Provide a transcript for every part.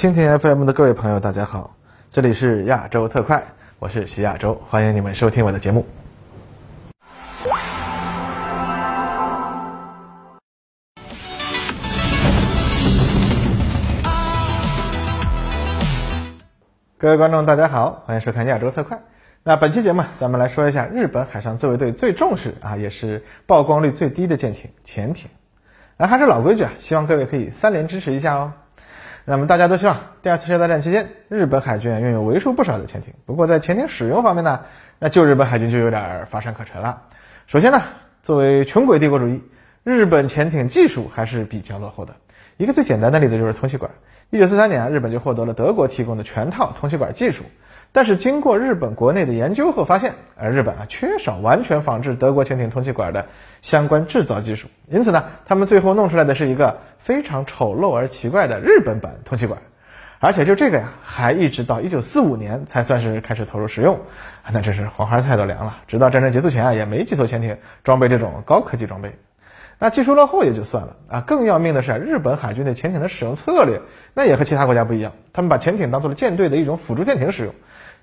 蜻蜓 FM 的各位朋友，大家好，这里是亚洲特快，我是徐亚洲，欢迎你们收听我的节目。各位观众，大家好，欢迎收看亚洲特快。那本期节目，咱们来说一下日本海上自卫队最重视啊，也是曝光率最低的舰艇——潜艇。那还是老规矩啊，希望各位可以三连支持一下哦。那么大家都希望第二次世界大战期间，日本海军拥有为数不少的潜艇。不过在潜艇使用方面呢，那旧日本海军就有点乏善可陈了。首先呢，作为穷鬼帝国主义，日本潜艇技术还是比较落后的。一个最简单的例子就是通气管。一九四三年，日本就获得了德国提供的全套通气管技术。但是经过日本国内的研究后发现，而日本啊缺少完全仿制德国潜艇通气管的相关制造技术，因此呢，他们最后弄出来的是一个非常丑陋而奇怪的日本版通气管，而且就这个呀，还一直到一九四五年才算是开始投入使用，那真是黄花菜都凉了。直到战争结束前啊，也没几艘潜艇装备这种高科技装备。那技术落后也就算了啊，更要命的是日本海军对潜艇的使用策略，那也和其他国家不一样，他们把潜艇当做了舰队的一种辅助舰艇使用。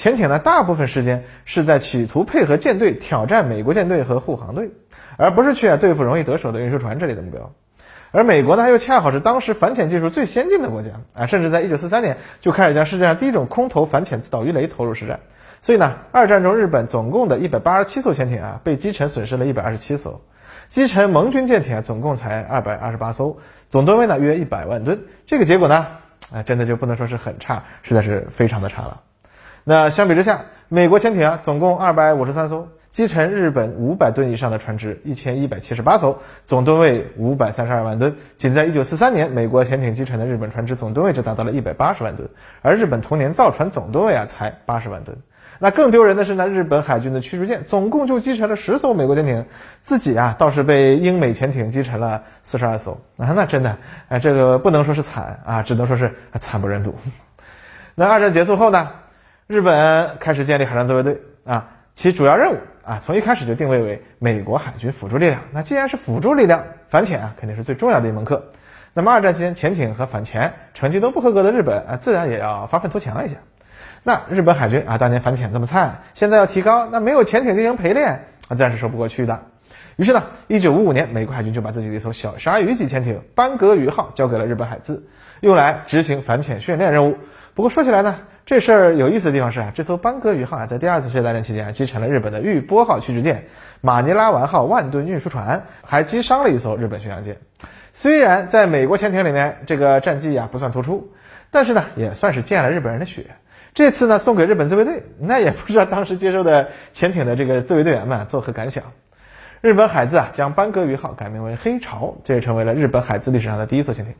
潜艇呢，大部分时间是在企图配合舰队挑战美国舰队和护航队，而不是去啊对付容易得手的运输船这类的目标。而美国呢，又恰好是当时反潜技术最先进的国家啊，甚至在1943年就开始将世界上第一种空投反潜自导鱼雷投入实战。所以呢，二战中日本总共的一百八十七艘潜艇啊，被击沉损失了一百二十七艘，击沉盟军舰艇啊，总共才二百二十八艘，总吨位呢约一百万吨。这个结果呢，啊，真的就不能说是很差，实在是非常的差了。那相比之下，美国潜艇啊，总共二百五十三艘，击沉日本五百吨以上的船只一千一百七十八艘，总吨位五百三十二万吨。仅在一九四三年，美国潜艇击沉的日本船只总吨位就达到了一百八十万吨，而日本同年造船总吨位啊才八十万吨。那更丢人的是呢，日本海军的驱逐舰总共就击沉了十艘美国潜艇，自己啊倒是被英美潜艇击沉了四十二艘啊，那真的哎，这个不能说是惨啊，只能说是惨不忍睹。那二战结束后呢？日本开始建立海上自卫队啊，其主要任务啊，从一开始就定位为美国海军辅助力量。那既然是辅助力量，反潜啊肯定是最重要的一门课。那么二战期间潜艇和反潜成绩都不合格的日本啊，自然也要发愤图强一下。那日本海军啊，当年反潜这么菜，现在要提高，那没有潜艇进行陪练啊，自然是说不过去的。于是呢，一九五五年，美国海军就把自己的一艘小鲨鱼级潜艇“班格鱼号”交给了日本海自，用来执行反潜训练任务。不过说起来呢。这事儿有意思的地方是啊，这艘班戈鱼号啊，在第二次世界大战期间啊，击沉了日本的玉波号驱逐舰、马尼拉丸号万吨运输船，还击伤了一艘日本巡洋舰。虽然在美国潜艇里面这个战绩啊不算突出，但是呢，也算是溅了日本人的血。这次呢，送给日本自卫队，那也不知道当时接收的潜艇的这个自卫队员们作何感想。日本海自啊，将班戈鱼号改名为黑潮，这也成为了日本海自历史上的第一艘潜艇。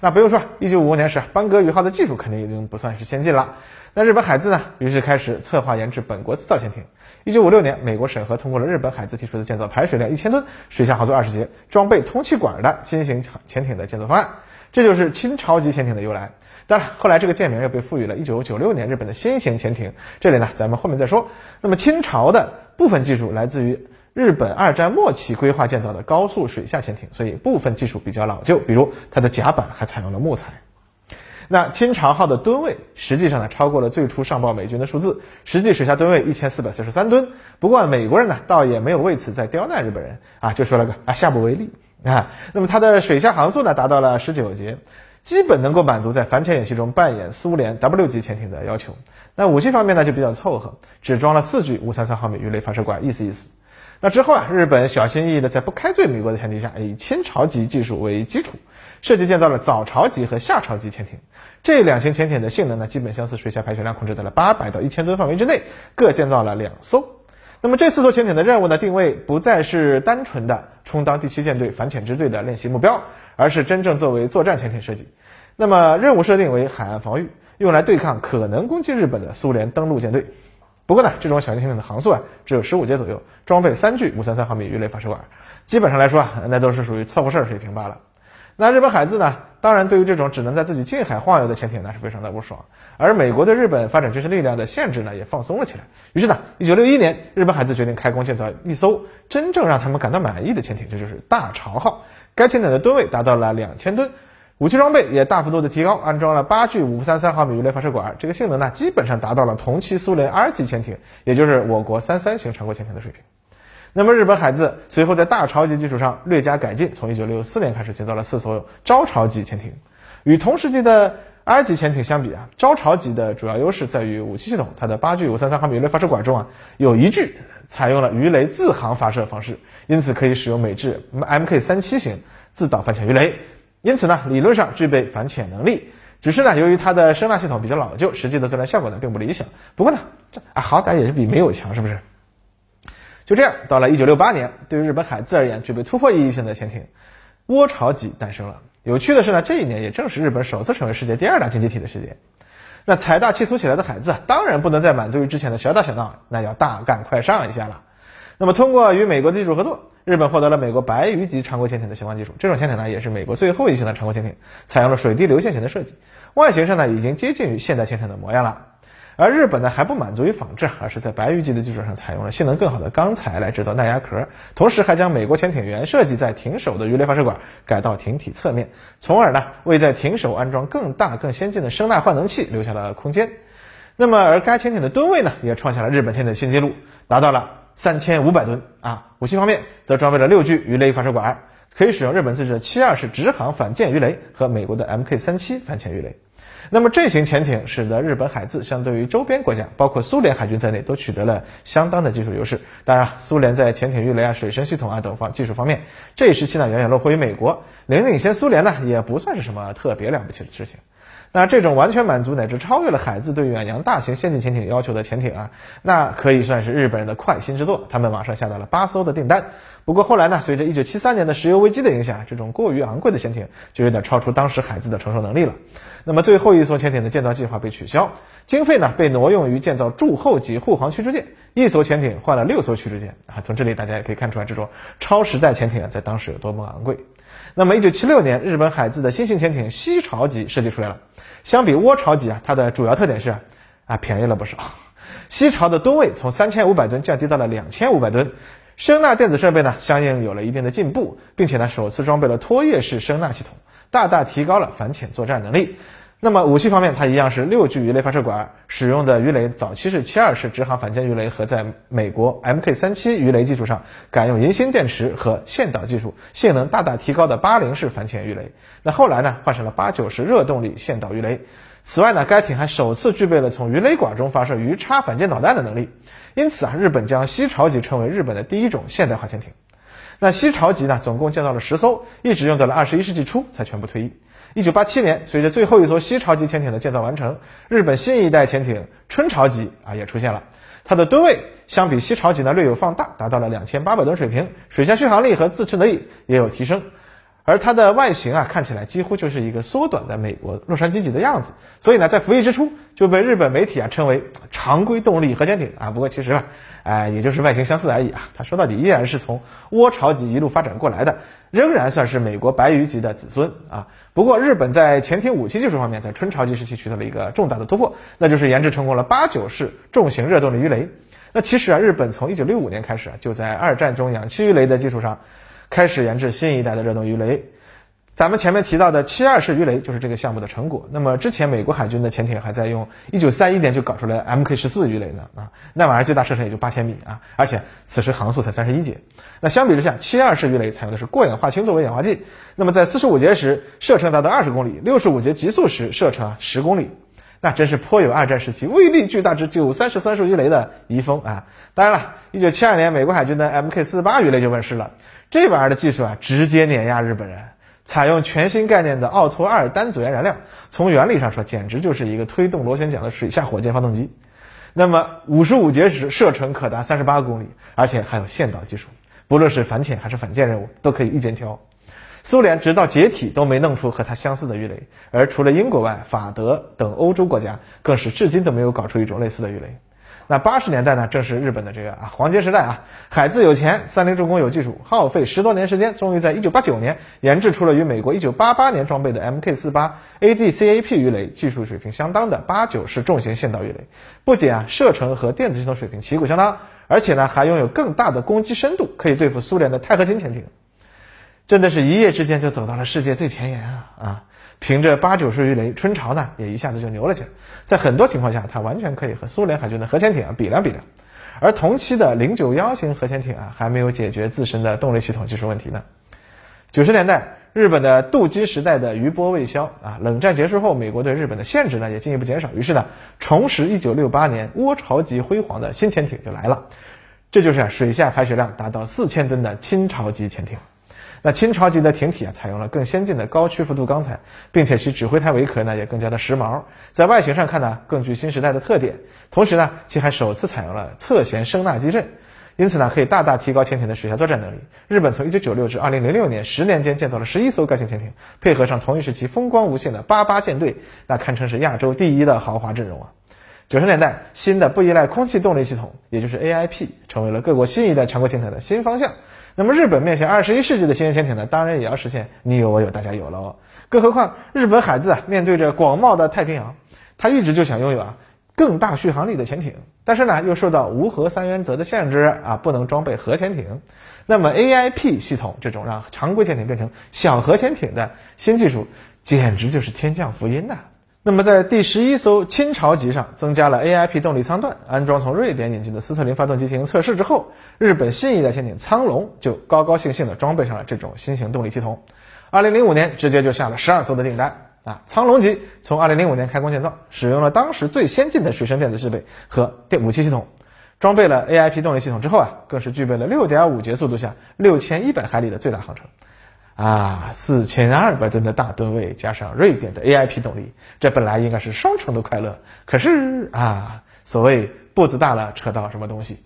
那不用说，一九五五年时，班戈鱼号的技术肯定已经不算是先进了。那日本海自呢，于是开始策划研制本国自造潜艇。一九五六年，美国审核通过了日本海自提出的建造排水量一千吨、水下航速二十节、装备通气管的新型潜艇的建造方案，这就是清朝级潜艇的由来。当然，后来这个舰名又被赋予了一九九六年日本的新型潜艇。这里呢，咱们后面再说。那么清朝的部分技术来自于。日本二战末期规划建造的高速水下潜艇，所以部分技术比较老旧，比如它的甲板还采用了木材。那清朝号的吨位实际上呢超过了最初上报美军的数字，实际水下吨位一千四百四十三吨。不过美国人呢倒也没有为此再刁难日本人啊，就说了个啊下不为例啊。那么它的水下航速呢达到了十九节，基本能够满足在反潜演习中扮演苏联 W 级潜艇的要求。那武器方面呢就比较凑合，只装了四具五三三毫米鱼雷发射管，意思意思。那之后啊，日本小心翼翼的在不开罪美国的前提下，以清朝级技术为基础，设计建造了早朝级和夏朝级潜艇。这两型潜艇的性能呢，基本相似，水下排水量控制在了八百到一千吨范围之内，各建造了两艘。那么这四艘潜艇的任务呢，定位不再是单纯的充当第七舰队反潜支队的练习目标，而是真正作为作战潜艇设计。那么任务设定为海岸防御，用来对抗可能攻击日本的苏联登陆舰队。不过呢，这种小型潜艇的航速啊只有十五节左右，装备三具五三三毫米鱼雷发射管，基本上来说啊，那都是属于凑合事儿水平罢了。那日本海自呢，当然对于这种只能在自己近海晃悠的潜艇，那是非常的不爽。而美国对日本发展军事力量的限制呢，也放松了起来。于是呢，一九六一年，日本海自决定开工建造一艘真正让他们感到满意的潜艇，这就是大潮号。该潜艇的吨位达到了两千吨，武器装备也大幅度的提高，安装了八具五三三毫米鱼雷发射管，这个性能呢基本上达到了同期苏联 R 级潜艇，也就是我国三三型常规潜艇的水平。那么日本海自随后在大潮级基础上略加改进，从一九六四年开始建造了四艘招潮级潜艇。与同时期的 R 级潜艇相比啊，招潮级的主要优势在于武器系统，它的八具五三三毫米鱼雷发射管中啊，有一具采用了鱼雷自航发射方式，因此可以使用美制 Mk 三七型自导反潜鱼雷。因此呢，理论上具备反潜能力，只是呢，由于它的声纳系统比较老旧，实际的作战效果呢并不理想。不过呢，这啊好歹也是比没有强，是不是？就这样，到了一九六八年，对于日本海自而言，具备突破意义性的潜艇“涡潮级”诞生了。有趣的是呢，这一年也正是日本首次成为世界第二大经济体的时间。那财大气粗起来的海自，当然不能再满足于之前的小打小闹，那要大干快上一下了。那么，通过与美国的技术合作。日本获得了美国白鱼级常规潜艇的相关技术，这种潜艇呢也是美国最后一型的常规潜艇，采用了水滴流线型的设计，外形上呢已经接近于现代潜艇的模样了。而日本呢还不满足于仿制，而是在白鱼级的基础上采用了性能更好的钢材来制造耐压壳，同时还将美国潜艇原设计在艇首的鱼雷发射管改到艇体侧面，从而呢为在艇首安装更大更先进的声纳换能器留下了空间。那么而该潜艇的吨位呢也创下了日本潜艇新纪录，达到了。三千五百吨啊！武器方面则装备了六具鱼雷发射管，可以使用日本自制的七二式直航反舰鱼雷和美国的 Mk 三七反潜鱼雷。那么这型潜艇使得日本海自相对于周边国家，包括苏联海军在内，都取得了相当的技术优势。当然，苏联在潜艇鱼雷啊、水声系统啊等方技术方面，这一时期呢远远落后于美国，领领先苏联呢也不算是什么特别了不起的事情。那这种完全满足乃至超越了海自对远洋大型先进潜艇要求的潜艇啊，那可以算是日本人的快心之作。他们马上下到了八艘的订单。不过后来呢，随着1973年的石油危机的影响，这种过于昂贵的潜艇就有点超出当时海自的承受能力了。那么最后一艘潜艇的建造计划被取消，经费呢被挪用于建造驻后级护航驱逐舰。一艘潜艇换了六艘驱逐舰啊！从这里大家也可以看出来，这种超时代潜艇啊，在当时有多么昂贵。那么一九七六年，日本海自的新型潜艇西潮级设计出来了。相比涡潮级啊，它的主要特点是啊便宜了不少。西潮的吨位从三千五百吨降低到了两千五百吨，声纳电子设备呢相应有了一定的进步，并且呢首次装备了拖曳式声纳系统，大大提高了反潜作战能力。那么武器方面，它一样是六具鱼雷发射管，使用的鱼雷早期是七二式直航反舰鱼雷，和在美国 Mk 三七鱼雷基础上改用银芯电池和线导技术，性能大大提高的八零式反潜鱼雷。那后来呢，换成了八九式热动力线导鱼雷。此外呢，该艇还首次具备了从鱼雷管中发射鱼叉反舰导弹的能力。因此啊，日本将西潮级称为日本的第一种现代化潜艇。那西潮级呢，总共建造了十艘，一直用到了二十一世纪初才全部退役。一九八七年，随着最后一艘西潮级潜艇的建造完成，日本新一代潜艇春潮级啊也出现了。它的吨位相比西潮级呢略有放大，达到了两千八百吨水平，水下续航力和自持能力也有提升。而它的外形啊看起来几乎就是一个缩短的美国洛杉矶级的样子，所以呢在服役之初就被日本媒体啊称为常规动力核潜艇啊。不过其实啊，哎也就是外形相似而已啊。它说到底依然是从涡潮级一路发展过来的。仍然算是美国白鱼级的子孙啊。不过，日本在潜艇武器技术方面，在春潮级时期取得了一个重大的突破，那就是研制成功了八九式重型热动力鱼雷。那其实啊，日本从一九六五年开始啊，就在二战中氧气鱼雷的基础上，开始研制新一代的热动鱼雷。咱们前面提到的七二式鱼雷就是这个项目的成果。那么之前美国海军的潜艇还在用一九三一年就搞出来 Mk 十四鱼雷呢啊，那玩意儿最大射程也就八千米啊，而且此时航速才三十一节。那相比之下，七二式鱼雷采用的是过氧化氢作为氧化剂，那么在四十五节时射程达到二十公里，六十五节极速时射程十公里，那真是颇有二战时期威力巨大之九三式酸素鱼雷的遗风啊。当然了，一九七二年美国海军的 Mk 四八鱼雷就问世了，这玩意儿的技术啊，直接碾压日本人。采用全新概念的奥托二单组元燃料，从原理上说，简直就是一个推动螺旋桨的水下火箭发动机。那么五十五节时射程可达三十八公里，而且还有线导技术，不论是反潜还是反舰任务都可以一肩挑。苏联直到解体都没弄出和它相似的鱼雷，而除了英国外，法德等欧洲国家更是至今都没有搞出一种类似的鱼雷。那八十年代呢，正是日本的这个啊黄金时代啊，海自有钱，三菱重工有技术，耗费十多年时间，终于在一九八九年研制出了与美国一九八八年装备的 Mk 四八 ADCAP 鱼雷技术水平相当的八九式重型线导鱼雷，不仅啊射程和电子系统水平旗鼓相当，而且呢还拥有更大的攻击深度，可以对付苏联的钛合金潜艇，真的是一夜之间就走到了世界最前沿啊啊！凭着八九十余枚春潮呢，也一下子就牛了起来。在很多情况下，它完全可以和苏联海军的核潜艇啊比量比量。而同期的零九幺型核潜艇啊，还没有解决自身的动力系统技术问题呢。九十年代，日本的镀金时代的余波未消啊，冷战结束后，美国对日本的限制呢也进一步减少，于是呢，重拾一九六八年倭潮级辉煌的新潜艇就来了，这就是水下排水量达到四千吨的清朝级潜艇。那清朝级的艇体啊，采用了更先进的高屈幅度钢材，并且其指挥台尾壳呢也更加的时髦，在外形上看呢更具新时代的特点。同时呢，其还首次采用了侧舷声纳机阵，因此呢可以大大提高潜艇的水下作战能力。日本从1996至2006年十年间建造了11艘该型潜艇，配合上同一时期风光无限的八八舰队，那堪称是亚洲第一的豪华阵容啊！九十年代，新的不依赖空气动力系统，也就是 AIP，成为了各国新一代常规潜艇的新方向。那么日本面向二十一世纪的新型潜艇呢，当然也要实现你有我有大家有了哦。更何况日本海自啊，面对着广袤的太平洋，它一直就想拥有啊更大续航力的潜艇，但是呢又受到无核三原则的限制啊，不能装备核潜艇。那么 AIP 系统这种让常规潜艇变成小核潜艇的新技术，简直就是天降福音呐！那么在第十一艘清朝级上增加了 AIP 动力舱段，安装从瑞典引进的斯特林发动机进行测试之后，日本新一代潜艇苍龙就高高兴兴地装备上了这种新型动力系统。二零零五年直接就下了十二艘的订单啊！苍龙级从二零零五年开工建造，使用了当时最先进的水生电子设备和电武器系统，装备了 AIP 动力系统之后啊，更是具备了六点五节速度下六千一百海里的最大航程。啊，四千二百吨的大吨位加上瑞典的 AIP 动力，这本来应该是双重的快乐。可是啊，所谓步子大了扯到什么东西？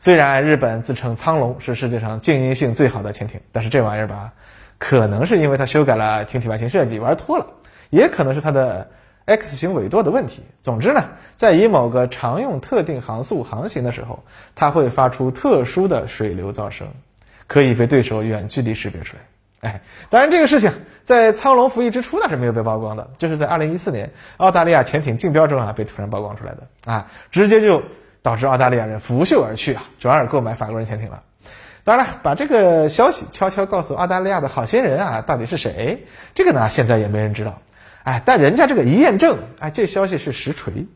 虽然日本自称苍龙是世界上静音性最好的潜艇，但是这玩意儿吧，可能是因为它修改了艇体外形设计玩脱了，也可能是它的 X 型尾舵的问题。总之呢，在以某个常用特定航速航行的时候，它会发出特殊的水流噪声，可以被对手远距离识别出来。哎，当然这个事情在苍龙服役之初那是没有被曝光的，就是在二零一四年澳大利亚潜艇竞标中啊被突然曝光出来的啊，直接就导致澳大利亚人拂袖而去啊，转而购买法国人潜艇了。当然了，把这个消息悄悄告诉澳大利亚的好心人啊，到底是谁？这个呢现在也没人知道。哎，但人家这个一验证，哎，这消息是实锤，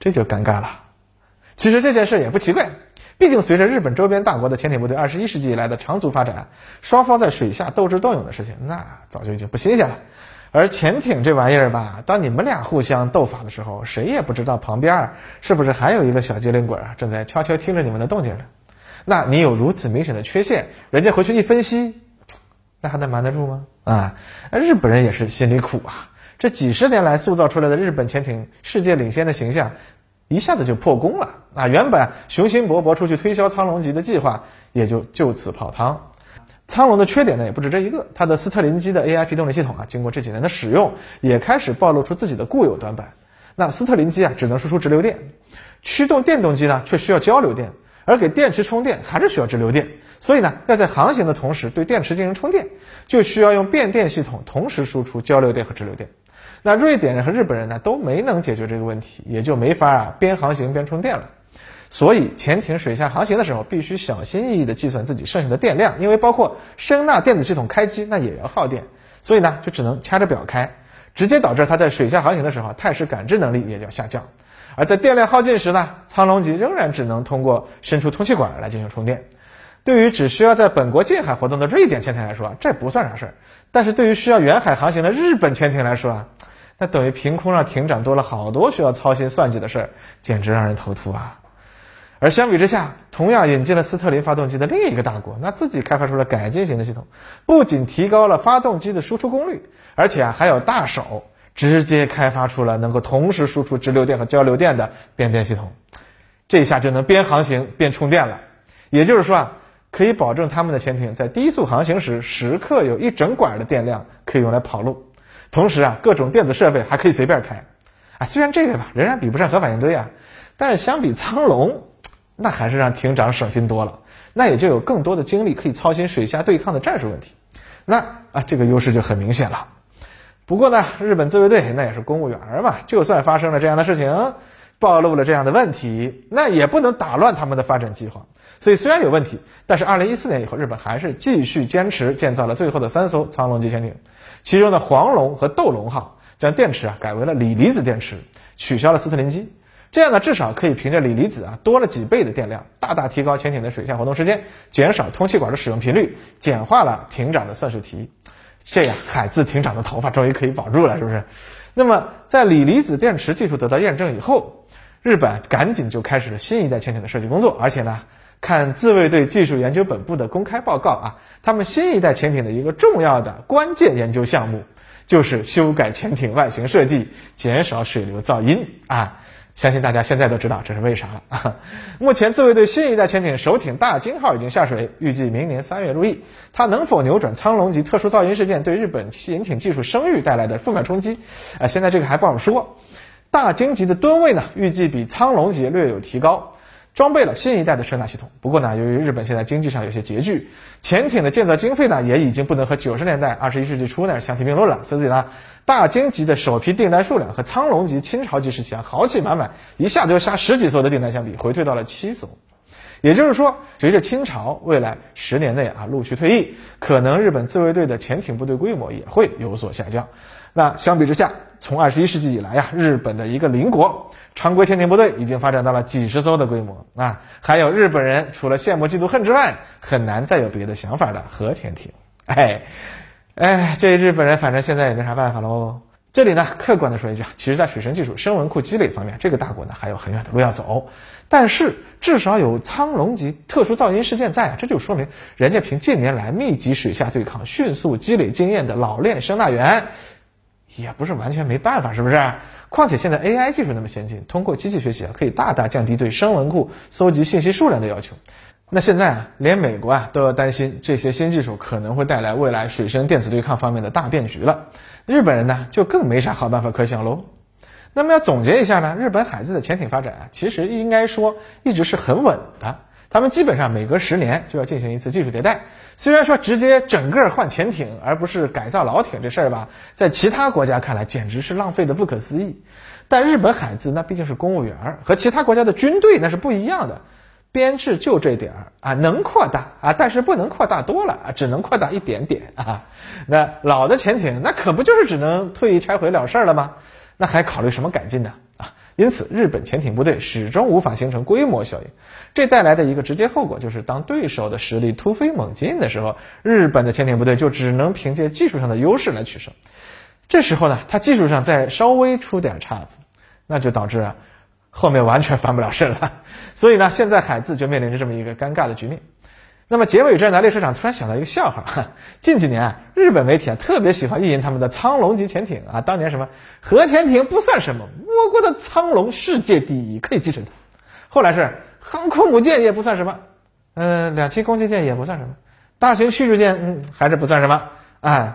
这就尴尬了。其实这件事也不奇怪。毕竟，随着日本周边大国的潜艇部队二十一世纪以来的长足发展，双方在水下斗智斗勇的事情，那早就已经不新鲜了。而潜艇这玩意儿吧，当你们俩互相斗法的时候，谁也不知道旁边是不是还有一个小机灵鬼啊，正在悄悄听着你们的动静呢。那你有如此明显的缺陷，人家回去一分析，那还能瞒得住吗？啊，日本人也是心里苦啊。这几十年来塑造出来的日本潜艇世界领先的形象。一下子就破功了啊！原本雄心勃勃出去推销苍龙级的计划也就就此泡汤。苍龙的缺点呢也不止这一个，它的斯特林机的 AIP 动力系统啊，经过这几年的使用，也开始暴露出自己的固有短板。那斯特林机啊只能输出直流电，驱动电动机呢却需要交流电，而给电池充电还是需要直流电。所以呢，要在航行的同时对电池进行充电，就需要用变电系统同时输出交流电和直流电。那瑞典人和日本人呢都没能解决这个问题，也就没法啊边航行边充电了。所以潜艇水下航行的时候，必须小心翼翼地计算自己剩下的电量，因为包括声纳电子系统开机那也要耗电。所以呢，就只能掐着表开，直接导致它在水下航行的时候，态势感知能力也要下降。而在电量耗尽时呢，苍龙级仍然只能通过伸出通气管来进行充电。对于只需要在本国近海活动的瑞典潜艇来说，这不算啥事儿；但是对于需要远海航行的日本潜艇来说啊，那等于凭空让艇长多了好多需要操心算计的事儿，简直让人头秃啊！而相比之下，同样引进了斯特林发动机的另一个大国，那自己开发出了改进型的系统，不仅提高了发动机的输出功率，而且啊还有大手直接开发出了能够同时输出直流电和交流电的变电系统，这下就能边航行边充电了。也就是说啊，可以保证他们的潜艇在低速航行时，时刻有一整管的电量可以用来跑路。同时啊，各种电子设备还可以随便开，啊，虽然这个吧仍然比不上核反应堆啊，但是相比苍龙，那还是让艇长省心多了，那也就有更多的精力可以操心水下对抗的战术问题，那啊这个优势就很明显了。不过呢，日本自卫队那也是公务员嘛，就算发生了这样的事情，暴露了这样的问题，那也不能打乱他们的发展计划。所以虽然有问题，但是二零一四年以后，日本还是继续坚持建造了最后的三艘苍龙级潜艇。其中的黄龙和斗龙号将电池啊改为了锂离子电池，取消了斯特林机。这样呢，至少可以凭着锂离子啊多了几倍的电量，大大提高潜艇的水下活动时间，减少通气管的使用频率，简化了艇长的算术题。这样海字艇长的头发终于可以保住了，是不是？那么在锂离子电池技术得到验证以后，日本赶紧就开始了新一代潜艇的设计工作。而且呢，看自卫队技术研究本部的公开报告啊，他们新一代潜艇的一个重要的关键研究项目就是修改潜艇外形设计，减少水流噪音啊。相信大家现在都知道这是为啥了啊！目前自卫队新一代潜艇首艇大鲸号已经下水，预计明年三月入役。它能否扭转苍龙级特殊噪音事件对日本潜艇技术声誉带来的负面冲击？啊，现在这个还不好说。大鲸级的吨位呢，预计比苍龙级略有提高，装备了新一代的声纳系统。不过呢，由于日本现在经济上有些拮据，潜艇的建造经费呢，也已经不能和九十年代、二十一世纪初那相提并论了。所以呢。大鲸级的首批订单数量和苍龙级、清朝级时期啊豪气满满，一下子就下十几艘的订单相比，回退到了七艘。也就是说，随着清朝未来十年内啊陆续退役，可能日本自卫队的潜艇部队规模也会有所下降。那相比之下，从二十一世纪以来呀，日本的一个邻国常规潜艇部队已经发展到了几十艘的规模啊，还有日本人除了羡慕、嫉妒、恨之外，很难再有别的想法的核潜艇。哎。哎，这日本人反正现在也没啥办法喽。这里呢，客观的说一句啊，其实，在水深技术、声纹库积累方面，这个大国呢还有很远的路要走。但是，至少有苍龙级特殊噪音事件在，这就说明人家凭近年来密集水下对抗、迅速积累经验的老练声纳员，也不是完全没办法，是不是？况且现在 AI 技术那么先进，通过机器学习啊，可以大大降低对声纹库搜集信息数量的要求。那现在啊，连美国啊都要担心这些新技术可能会带来未来水声电子对抗方面的大变局了。日本人呢就更没啥好办法可想喽。那么要总结一下呢，日本海自的潜艇发展啊，其实应该说一直是很稳的。他们基本上每隔十年就要进行一次技术迭代。虽然说直接整个换潜艇而不是改造老艇这事儿吧，在其他国家看来简直是浪费的不可思议。但日本海自那毕竟是公务员，和其他国家的军队那是不一样的。编制就这点儿啊，能扩大啊，但是不能扩大多了啊，只能扩大一点点啊。那老的潜艇那可不就是只能退役拆毁了事儿了吗？那还考虑什么改进呢？因此日本潜艇部队始终无法形成规模效应。这带来的一个直接后果就是，当对手的实力突飞猛进的时候，日本的潜艇部队就只能凭借技术上的优势来取胜。这时候呢，他技术上再稍微出点岔子，那就导致啊。后面完全翻不了身了，所以呢，现在海自就面临着这么一个尴尬的局面。那么结尾这呢，列车长突然想到一个笑话：近几年啊，日本媒体啊特别喜欢意淫他们的苍龙级潜艇啊，当年什么核潜艇不算什么，我国的苍龙世界第一，可以继承它。后来是航空母舰也不算什么，嗯，两栖攻击舰也不算什么，大型驱逐舰嗯还是不算什么哎。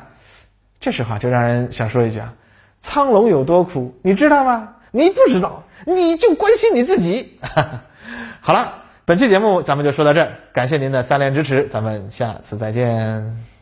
这时候就让人想说一句啊，苍龙有多苦，你知道吗？你不知道。你就关心你自己。好了，本期节目咱们就说到这儿，感谢您的三连支持，咱们下次再见。